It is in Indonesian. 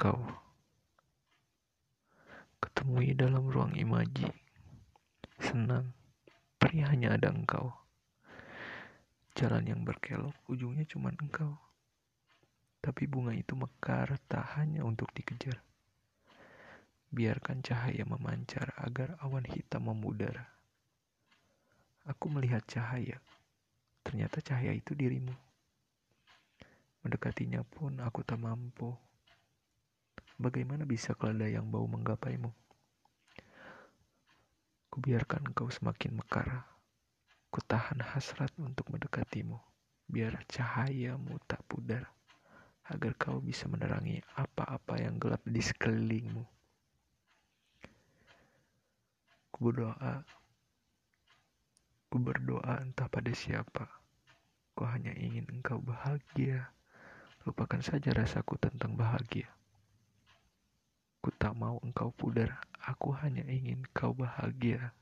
engkau. Ketemui dalam ruang imaji. Senang, perih hanya ada engkau. Jalan yang berkelok, ujungnya cuma engkau. Tapi bunga itu mekar tak hanya untuk dikejar. Biarkan cahaya memancar agar awan hitam memudar. Aku melihat cahaya. Ternyata cahaya itu dirimu. Mendekatinya pun aku tak mampu. Bagaimana bisa keledai yang bau menggapaimu? Kubiarkan engkau semakin mekar. Kutahan hasrat untuk mendekatimu. Biar cahayamu tak pudar. Agar kau bisa menerangi apa-apa yang gelap di sekelilingmu. Ku berdoa. Ku berdoa entah pada siapa. Ku hanya ingin engkau bahagia. Lupakan saja rasaku tentang bahagia. Tak mau engkau pudar, aku hanya ingin kau bahagia.